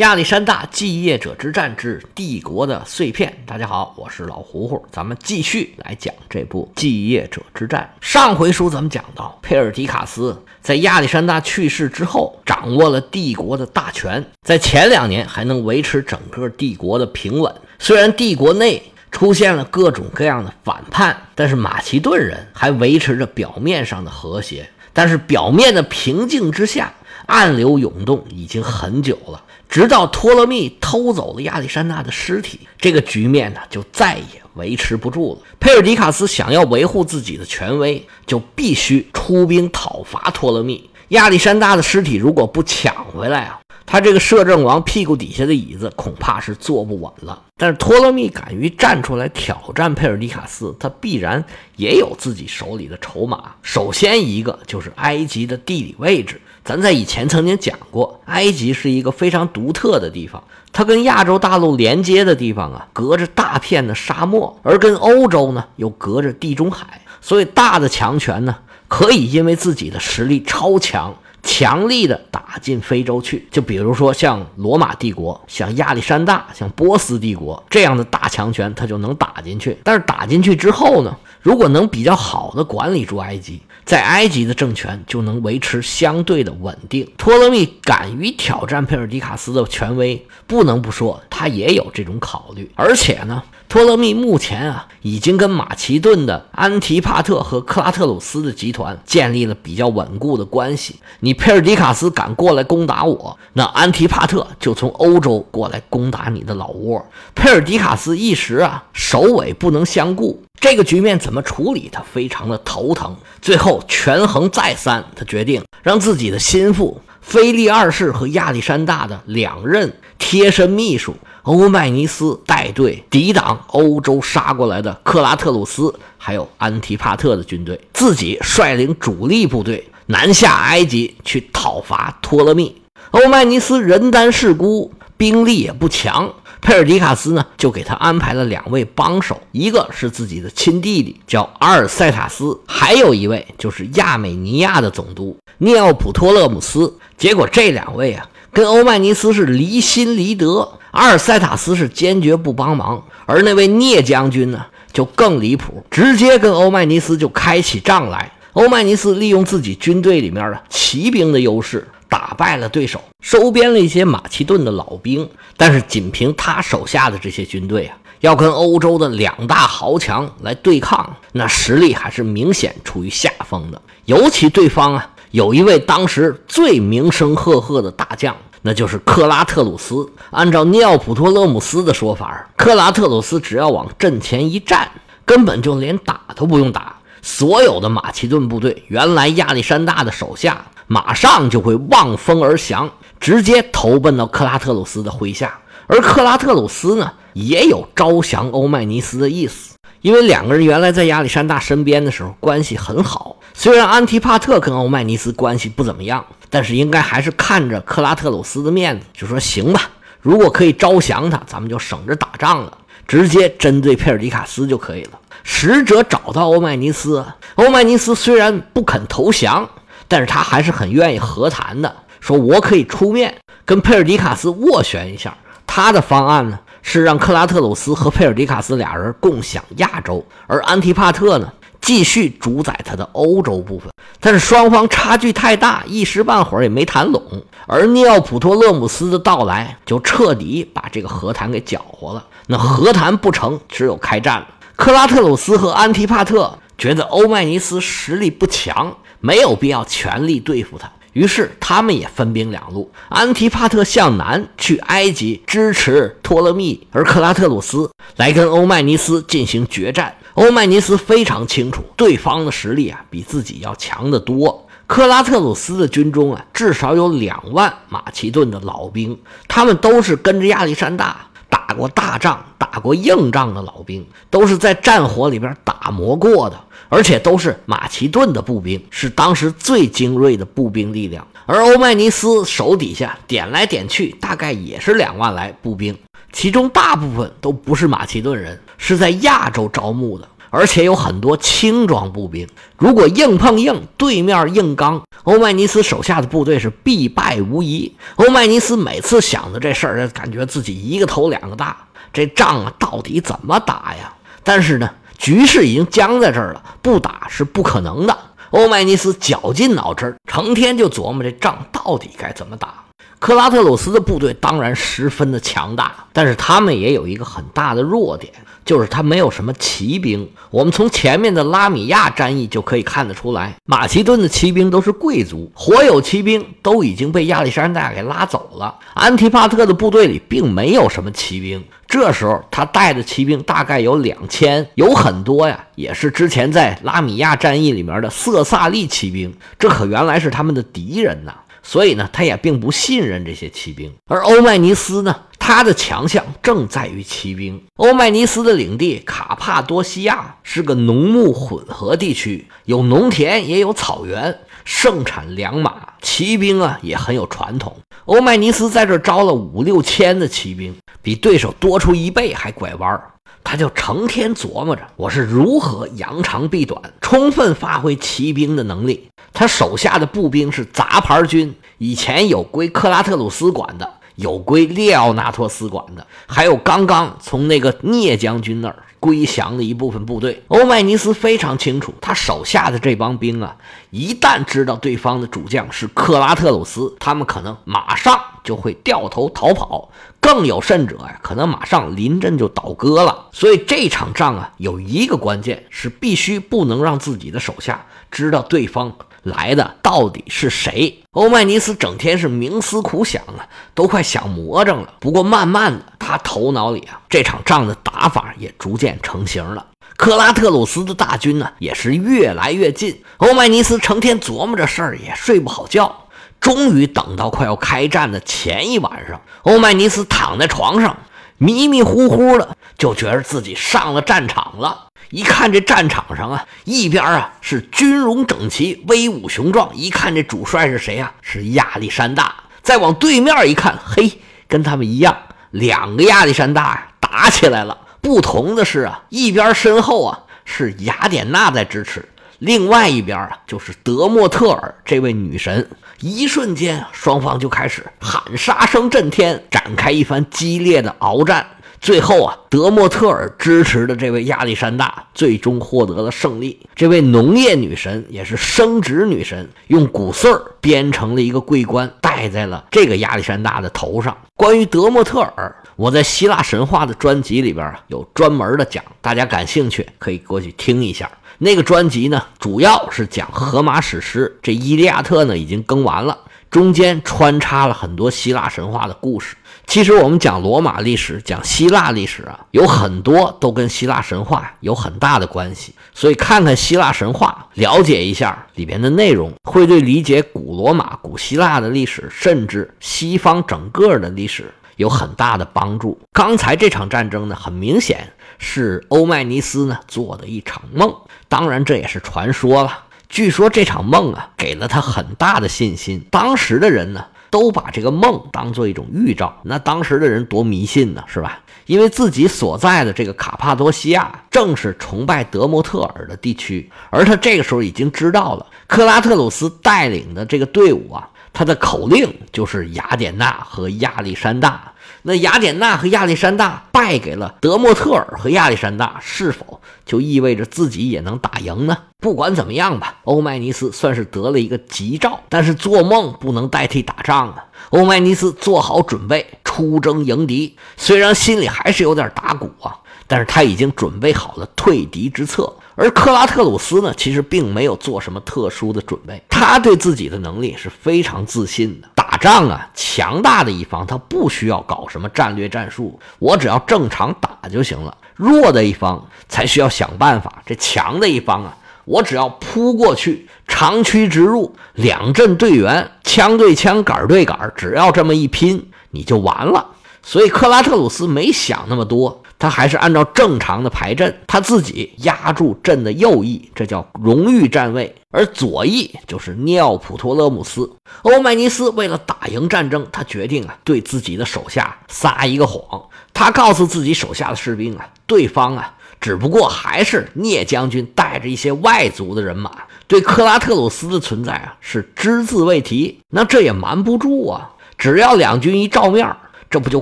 亚历山大继业者之战之帝国的碎片。大家好，我是老胡胡，咱们继续来讲这部继业者之战。上回书咱们讲到，佩尔迪卡斯在亚历山大去世之后，掌握了帝国的大权，在前两年还能维持整个帝国的平稳。虽然帝国内出现了各种各样的反叛，但是马其顿人还维持着表面上的和谐。但是表面的平静之下，暗流涌动已经很久了。直到托勒密偷走了亚历山大的尸体，这个局面呢就再也维持不住了。佩尔迪卡斯想要维护自己的权威，就必须出兵讨伐托勒密。亚历山大的尸体如果不抢回来啊，他这个摄政王屁股底下的椅子恐怕是坐不稳了。但是托勒密敢于站出来挑战佩尔迪卡斯，他必然也有自己手里的筹码。首先一个就是埃及的地理位置。咱在以前曾经讲过，埃及是一个非常独特的地方，它跟亚洲大陆连接的地方啊，隔着大片的沙漠，而跟欧洲呢又隔着地中海，所以大的强权呢可以因为自己的实力超强，强力的打进非洲去。就比如说像罗马帝国、像亚历山大、像波斯帝国这样的大强权，他就能打进去。但是打进去之后呢，如果能比较好的管理住埃及。在埃及的政权就能维持相对的稳定。托勒密敢于挑战佩尔迪卡斯的权威，不能不说他也有这种考虑。而且呢，托勒密目前啊已经跟马其顿的安提帕特和克拉特鲁斯的集团建立了比较稳固的关系。你佩尔迪卡斯敢过来攻打我，那安提帕特就从欧洲过来攻打你的老窝。佩尔迪卡斯一时啊首尾不能相顾。这个局面怎么处理？他非常的头疼。最后权衡再三，他决定让自己的心腹菲利二世和亚历山大的两任贴身秘书欧迈尼斯带队抵挡欧洲杀过来的克拉特鲁斯还有安提帕特的军队，自己率领主力部队南下埃及去讨伐托勒密。欧迈尼斯人单势孤，兵力也不强。佩尔迪卡斯呢，就给他安排了两位帮手，一个是自己的亲弟弟，叫阿尔塞塔斯；还有一位就是亚美尼亚的总督涅奥普托勒姆斯。结果这两位啊，跟欧迈尼斯是离心离德。阿尔塞塔斯是坚决不帮忙，而那位聂将军呢，就更离谱，直接跟欧迈尼斯就开起仗来。欧迈尼斯利用自己军队里面的骑兵的优势。打败了对手，收编了一些马其顿的老兵，但是仅凭他手下的这些军队啊，要跟欧洲的两大豪强来对抗，那实力还是明显处于下风的。尤其对方啊，有一位当时最名声赫赫的大将，那就是克拉特鲁斯。按照尼奥普托勒姆斯的说法，克拉特鲁斯只要往阵前一站，根本就连打都不用打，所有的马其顿部队，原来亚历山大的手下。马上就会望风而降，直接投奔到克拉特鲁斯的麾下。而克拉特鲁斯呢，也有招降欧迈尼斯的意思，因为两个人原来在亚历山大身边的时候关系很好。虽然安提帕特跟欧迈尼斯关系不怎么样，但是应该还是看着克拉特鲁斯的面子，就说行吧，如果可以招降他，咱们就省着打仗了，直接针对佩尔迪卡斯就可以了。使者找到欧迈尼斯，欧迈尼斯虽然不肯投降。但是他还是很愿意和谈的，说我可以出面跟佩尔迪卡斯斡旋一下。他的方案呢是让克拉特鲁斯和佩尔迪卡斯俩人共享亚洲，而安提帕特呢继续主宰他的欧洲部分。但是双方差距太大，一时半会儿也没谈拢。而尼奥普托勒姆斯的到来就彻底把这个和谈给搅和了。那和谈不成，只有开战了。克拉特鲁斯和安提帕特觉得欧迈尼斯实力不强。没有必要全力对付他，于是他们也分兵两路。安提帕特向南去埃及支持托勒密，而克拉特鲁斯来跟欧迈尼斯进行决战。欧迈尼斯非常清楚对方的实力啊，比自己要强得多。克拉特鲁斯的军中啊，至少有两万马其顿的老兵，他们都是跟着亚历山大打过大仗、打过硬仗的老兵，都是在战火里边打磨过的。而且都是马其顿的步兵，是当时最精锐的步兵力量。而欧迈尼斯手底下点来点去，大概也是两万来步兵，其中大部分都不是马其顿人，是在亚洲招募的。而且有很多轻装步兵。如果硬碰硬，对面硬刚，欧迈尼斯手下的部队是必败无疑。欧迈尼斯每次想着这事儿，感觉自己一个头两个大，这仗啊到底怎么打呀？但是呢，局势已经僵在这儿了，不打是不可能的。欧迈尼斯绞尽脑汁，成天就琢磨这仗到底该怎么打。克拉特鲁斯的部队当然十分的强大，但是他们也有一个很大的弱点，就是他没有什么骑兵。我们从前面的拉米亚战役就可以看得出来，马其顿的骑兵都是贵族，火有骑兵都已经被亚历山大给拉走了。安提帕特的部队里并没有什么骑兵，这时候他带的骑兵大概有两千，有很多呀，也是之前在拉米亚战役里面的色萨利骑兵，这可原来是他们的敌人呐。所以呢，他也并不信任这些骑兵。而欧迈尼斯呢，他的强项正在于骑兵。欧迈尼斯的领地卡帕多西亚是个农牧混合地区，有农田也有草原，盛产良马，骑兵啊也很有传统。欧迈尼斯在这招了五六千的骑兵，比对手多出一倍还拐弯儿他就成天琢磨着，我是如何扬长避短，充分发挥骑兵的能力。他手下的步兵是杂牌军，以前有归克拉特鲁斯管的，有归列奥纳托斯管的，还有刚刚从那个聂将军那儿归降的一部分部队。欧迈尼斯非常清楚，他手下的这帮兵啊，一旦知道对方的主将是克拉特鲁斯，他们可能马上就会掉头逃跑，更有甚者呀，可能马上临阵就倒戈了。所以这场仗啊，有一个关键是必须不能让自己的手下知道对方。来的到底是谁？欧迈尼斯整天是冥思苦想啊，都快想魔怔了。不过慢慢的，他头脑里啊，这场仗的打法也逐渐成型了。克拉特鲁斯的大军呢，也是越来越近。欧迈尼斯成天琢磨着事儿，也睡不好觉。终于等到快要开战的前一晚上，欧迈尼斯躺在床上，迷迷糊糊的，就觉得自己上了战场了。一看这战场上啊，一边啊是军容整齐、威武雄壮，一看这主帅是谁呀？是亚历山大。再往对面一看，嘿，跟他们一样，两个亚历山大呀打起来了。不同的是啊，一边身后啊是雅典娜在支持，另外一边啊就是德莫特尔这位女神。一瞬间，双方就开始喊杀声震天，展开一番激烈的鏖战。最后啊，德莫特尔支持的这位亚历山大最终获得了胜利。这位农业女神也是生殖女神，用骨穗儿编成了一个桂冠，戴在了这个亚历山大的头上。关于德莫特尔，我在希腊神话的专辑里边啊有专门的讲，大家感兴趣可以过去听一下。那个专辑呢，主要是讲荷马史诗，这《伊利亚特》呢已经更完了，中间穿插了很多希腊神话的故事。其实我们讲罗马历史、讲希腊历史啊，有很多都跟希腊神话有很大的关系。所以看看希腊神话，了解一下里边的内容，会对理解古罗马、古希腊的历史，甚至西方整个的历史有很大的帮助。刚才这场战争呢，很明显是欧迈尼斯呢做的一场梦，当然这也是传说了。据说这场梦啊，给了他很大的信心。当时的人呢。都把这个梦当做一种预兆，那当时的人多迷信呢，是吧？因为自己所在的这个卡帕多西亚正是崇拜德莫特尔的地区，而他这个时候已经知道了克拉特鲁斯带领的这个队伍啊，他的口令就是雅典娜和亚历山大。那雅典娜和亚历山大败给了德莫特尔和亚历山大，是否就意味着自己也能打赢呢？不管怎么样吧，欧迈尼斯算是得了一个吉兆。但是做梦不能代替打仗啊！欧迈尼斯做好准备出征迎敌，虽然心里还是有点打鼓啊，但是他已经准备好了退敌之策。而克拉特鲁斯呢，其实并没有做什么特殊的准备，他对自己的能力是非常自信的。打仗啊，强大的一方他不需要搞什么战略战术，我只要正常打就行了。弱的一方才需要想办法。这强的一方啊，我只要扑过去，长驱直入，两阵队员，枪对枪，杆对杆，只要这么一拼，你就完了。所以克拉特鲁斯没想那么多。他还是按照正常的排阵，他自己压住阵的右翼，这叫荣誉站位，而左翼就是尼奥普托勒姆斯。欧迈尼斯为了打赢战争，他决定啊，对自己的手下撒一个谎。他告诉自己手下的士兵啊，对方啊只不过还是聂将军带着一些外族的人马，对克拉特鲁斯的存在啊是只字未提。那这也瞒不住啊，只要两军一照面，这不就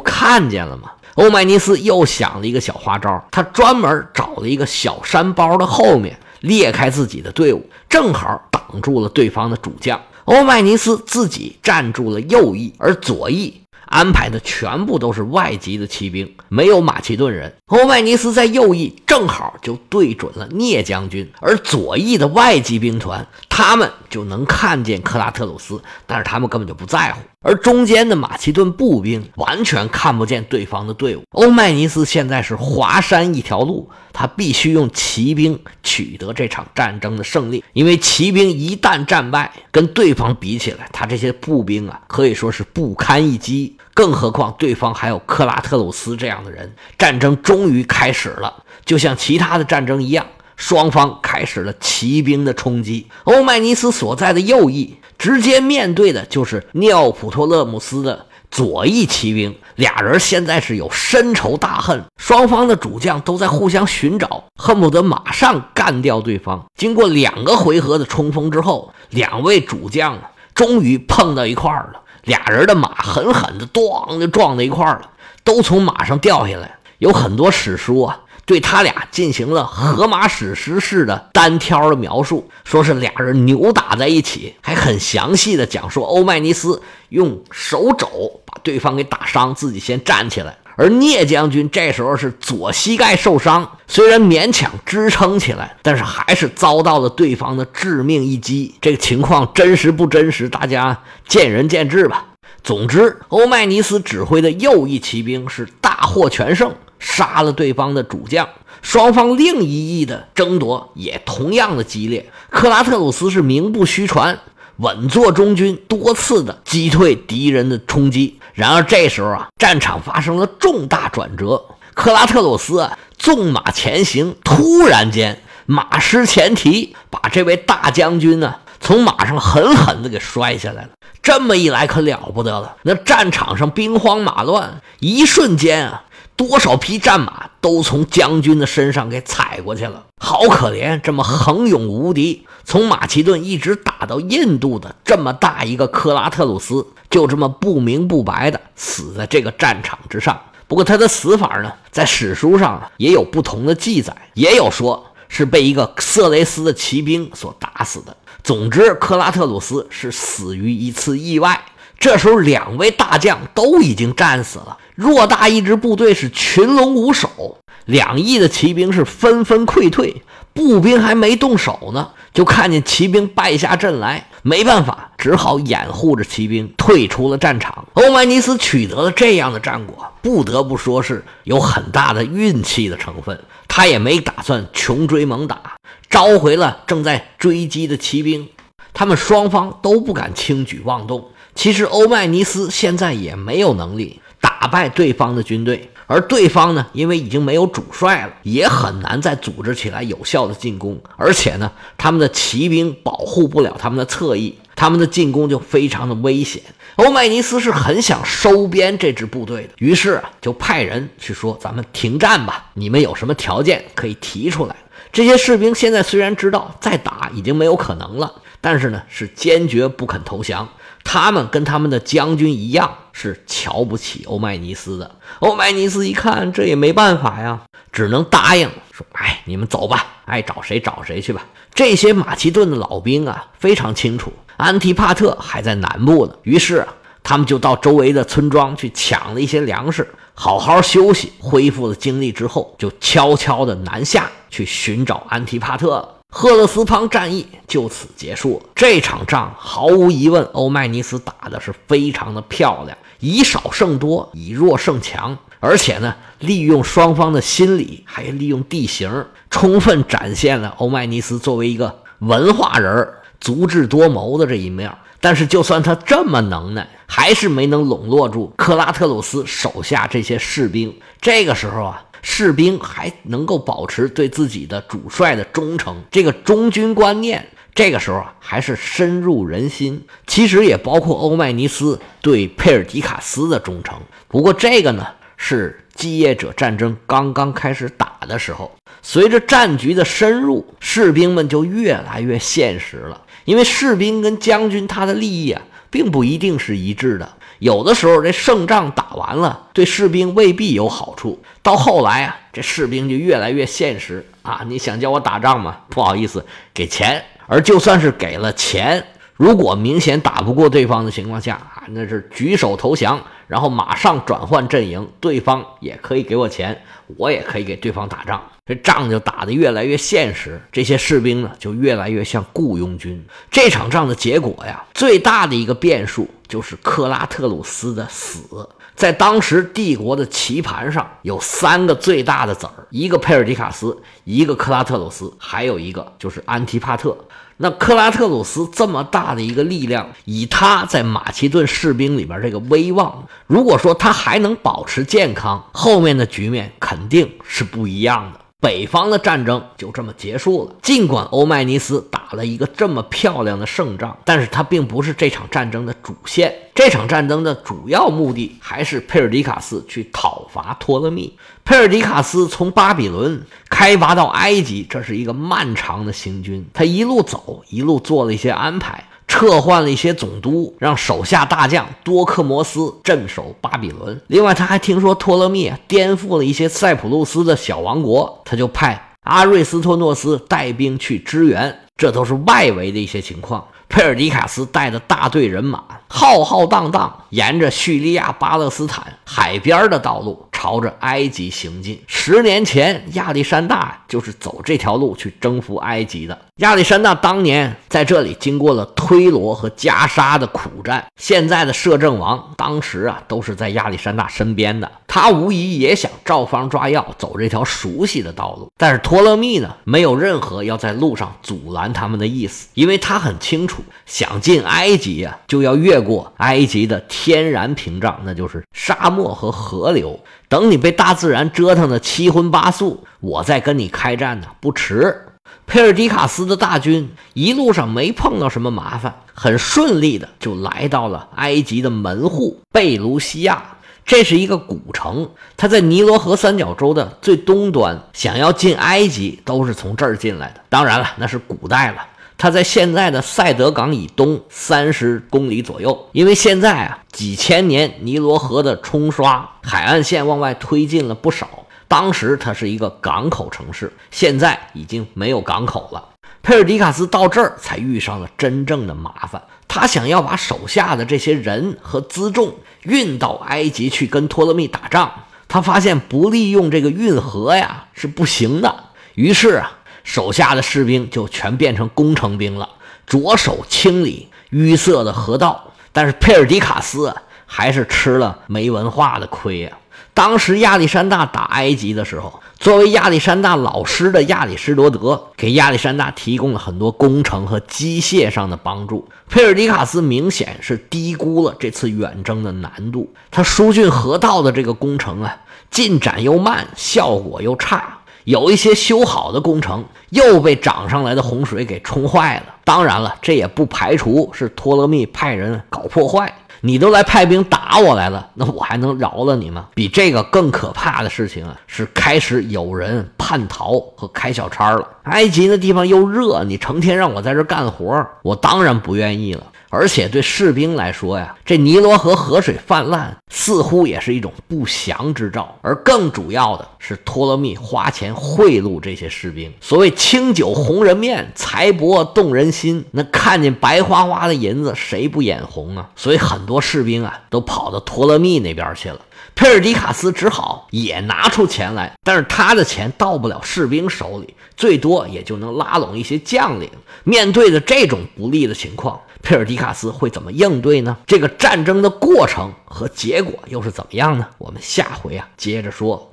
看见了吗？欧迈尼斯又想了一个小花招，他专门找了一个小山包的后面裂开自己的队伍，正好挡住了对方的主将。欧迈尼斯自己站住了右翼，而左翼。安排的全部都是外籍的骑兵，没有马其顿人。欧迈尼斯在右翼正好就对准了聂将军，而左翼的外籍兵团，他们就能看见克拉特鲁斯，但是他们根本就不在乎。而中间的马其顿步兵完全看不见对方的队伍。欧迈尼斯现在是华山一条路，他必须用骑兵取得这场战争的胜利，因为骑兵一旦战败，跟对方比起来，他这些步兵啊可以说是不堪一击。更何况对方还有克拉特鲁斯这样的人。战争终于开始了，就像其他的战争一样，双方开始了骑兵的冲击。欧迈尼斯所在的右翼。直接面对的就是奥普托勒姆斯的左翼骑兵，俩人现在是有深仇大恨，双方的主将都在互相寻找，恨不得马上干掉对方。经过两个回合的冲锋之后，两位主将，终于碰到一块儿了，俩人的马狠狠的咣就撞在一块儿了，都从马上掉下来。有很多史书啊。对他俩进行了荷马史诗式的单挑的描述，说是俩人扭打在一起，还很详细的讲述欧迈尼斯用手肘把对方给打伤，自己先站起来，而聂将军这时候是左膝盖受伤，虽然勉强支撑起来，但是还是遭到了对方的致命一击。这个情况真实不真实，大家见仁见智吧。总之，欧迈尼斯指挥的右翼骑兵是大获全胜。杀了对方的主将，双方另一翼的争夺也同样的激烈。克拉特鲁斯是名不虚传，稳坐中军，多次的击退敌人的冲击。然而这时候啊，战场发生了重大转折，克拉特鲁斯啊纵马前行，突然间马失前蹄，把这位大将军呢从马上狠狠的给摔下来了。这么一来可了不得了，那战场上兵荒马乱，一瞬间啊。多少匹战马都从将军的身上给踩过去了，好可怜！这么横勇无敌，从马其顿一直打到印度的这么大一个克拉特鲁斯，就这么不明不白的死在这个战场之上。不过他的死法呢，在史书上也有不同的记载，也有说是被一个色雷斯的骑兵所打死的。总之，克拉特鲁斯是死于一次意外。这时候，两位大将都已经战死了。偌大一支部队是群龙无首，两翼的骑兵是纷纷溃退，步兵还没动手呢，就看见骑兵败下阵来，没办法，只好掩护着骑兵退出了战场。欧迈尼斯取得了这样的战果，不得不说是有很大的运气的成分。他也没打算穷追猛打，召回了正在追击的骑兵，他们双方都不敢轻举妄动。其实欧迈尼斯现在也没有能力。打败对方的军队，而对方呢，因为已经没有主帅了，也很难再组织起来有效的进攻。而且呢，他们的骑兵保护不了他们的侧翼，他们的进攻就非常的危险。欧迈尼斯是很想收编这支部队的，于是啊，就派人去说：“咱们停战吧，你们有什么条件可以提出来。”这些士兵现在虽然知道再打已经没有可能了，但是呢，是坚决不肯投降。他们跟他们的将军一样，是瞧不起欧迈尼斯的。欧迈尼斯一看，这也没办法呀，只能答应说：“哎，你们走吧，爱找谁找谁去吧。”这些马其顿的老兵啊，非常清楚安提帕特还在南部呢，于是他们就到周围的村庄去抢了一些粮食，好好休息，恢复了精力之后，就悄悄的南下去寻找安提帕特了。赫勒斯滂战役就此结束。这场仗毫无疑问，欧迈尼斯打的是非常的漂亮，以少胜多，以弱胜强，而且呢，利用双方的心理，还利用地形，充分展现了欧迈尼斯作为一个文化人、足智多谋的这一面。但是，就算他这么能耐，还是没能笼络住克拉特鲁斯手下这些士兵。这个时候啊。士兵还能够保持对自己的主帅的忠诚，这个忠君观念，这个时候啊还是深入人心。其实也包括欧迈尼斯对佩尔迪卡斯的忠诚。不过这个呢，是继业者战争刚刚开始打的时候。随着战局的深入，士兵们就越来越现实了。因为士兵跟将军他的利益啊，并不一定是一致的。有的时候这胜仗打完了，对士兵未必有好处。到后来啊，这士兵就越来越现实啊！你想叫我打仗吗？不好意思，给钱。而就算是给了钱，如果明显打不过对方的情况下啊，那是举手投降，然后马上转换阵营，对方也可以给我钱，我也可以给对方打仗。这仗就打得越来越现实，这些士兵呢就越来越像雇佣军。这场仗的结果呀，最大的一个变数就是克拉特鲁斯的死。在当时帝国的棋盘上有三个最大的子儿，一个佩尔迪卡斯，一个克拉特鲁斯，还有一个就是安提帕特。那克拉特鲁斯这么大的一个力量，以他在马其顿士兵里边这个威望，如果说他还能保持健康，后面的局面肯定是不一样的。北方的战争就这么结束了。尽管欧迈尼斯打了一个这么漂亮的胜仗，但是他并不是这场战争的主线。这场战争的主要目的还是佩尔迪卡斯去讨伐托勒密。佩尔迪卡斯从巴比伦开拔到埃及，这是一个漫长的行军。他一路走，一路做了一些安排。撤换了一些总督，让手下大将多克摩斯镇守巴比伦。另外，他还听说托勒密颠覆了一些塞浦路斯的小王国，他就派阿瑞斯托诺斯带兵去支援。这都是外围的一些情况。佩尔迪卡斯带着大队人马，浩浩荡荡沿着叙利亚、巴勒斯坦海边的道路。朝着埃及行进。十年前，亚历山大就是走这条路去征服埃及的。亚历山大当年在这里经过了推罗和加沙的苦战。现在的摄政王当时啊，都是在亚历山大身边的。他无疑也想照方抓药，走这条熟悉的道路。但是托勒密呢，没有任何要在路上阻拦他们的意思，因为他很清楚，想进埃及呀，就要越过埃及的天然屏障，那就是沙漠和河流。等你被大自然折腾的七荤八素，我再跟你开战呢，不迟。佩尔迪卡斯的大军一路上没碰到什么麻烦，很顺利的就来到了埃及的门户贝卢西亚。这是一个古城，它在尼罗河三角洲的最东端。想要进埃及，都是从这儿进来的。当然了，那是古代了。它在现在的塞德港以东三十公里左右，因为现在啊几千年尼罗河的冲刷，海岸线往外推进了不少。当时它是一个港口城市，现在已经没有港口了。佩尔迪卡斯到这儿才遇上了真正的麻烦，他想要把手下的这些人和辎重运到埃及去跟托勒密打仗，他发现不利用这个运河呀是不行的，于是啊。手下的士兵就全变成工程兵了，着手清理淤塞的河道。但是佩尔迪卡斯还是吃了没文化的亏呀。当时亚历山大打埃及的时候，作为亚历山大老师的亚里士多德给亚历山大提供了很多工程和机械上的帮助。佩尔迪卡斯明显是低估了这次远征的难度，他疏浚河道的这个工程啊，进展又慢，效果又差。有一些修好的工程又被涨上来的洪水给冲坏了。当然了，这也不排除是托勒密派人搞破坏。你都来派兵打我来了，那我还能饶了你吗？比这个更可怕的事情啊，是开始有人叛逃和开小差了。埃及那地方又热，你成天让我在这干活，我当然不愿意了。而且对士兵来说呀，这尼罗河河水泛滥似乎也是一种不祥之兆。而更主要的是，托勒密花钱贿赂这些士兵。所谓清酒红人面，财帛动人心。那看见白花花的银子，谁不眼红啊？所以很多士兵啊，都跑到托勒密那边去了。佩尔迪卡斯只好也拿出钱来，但是他的钱到不了士兵手里，最多也就能拉拢一些将领。面对着这种不利的情况，佩尔迪卡斯会怎么应对呢？这个战争的过程和结果又是怎么样呢？我们下回啊接着说。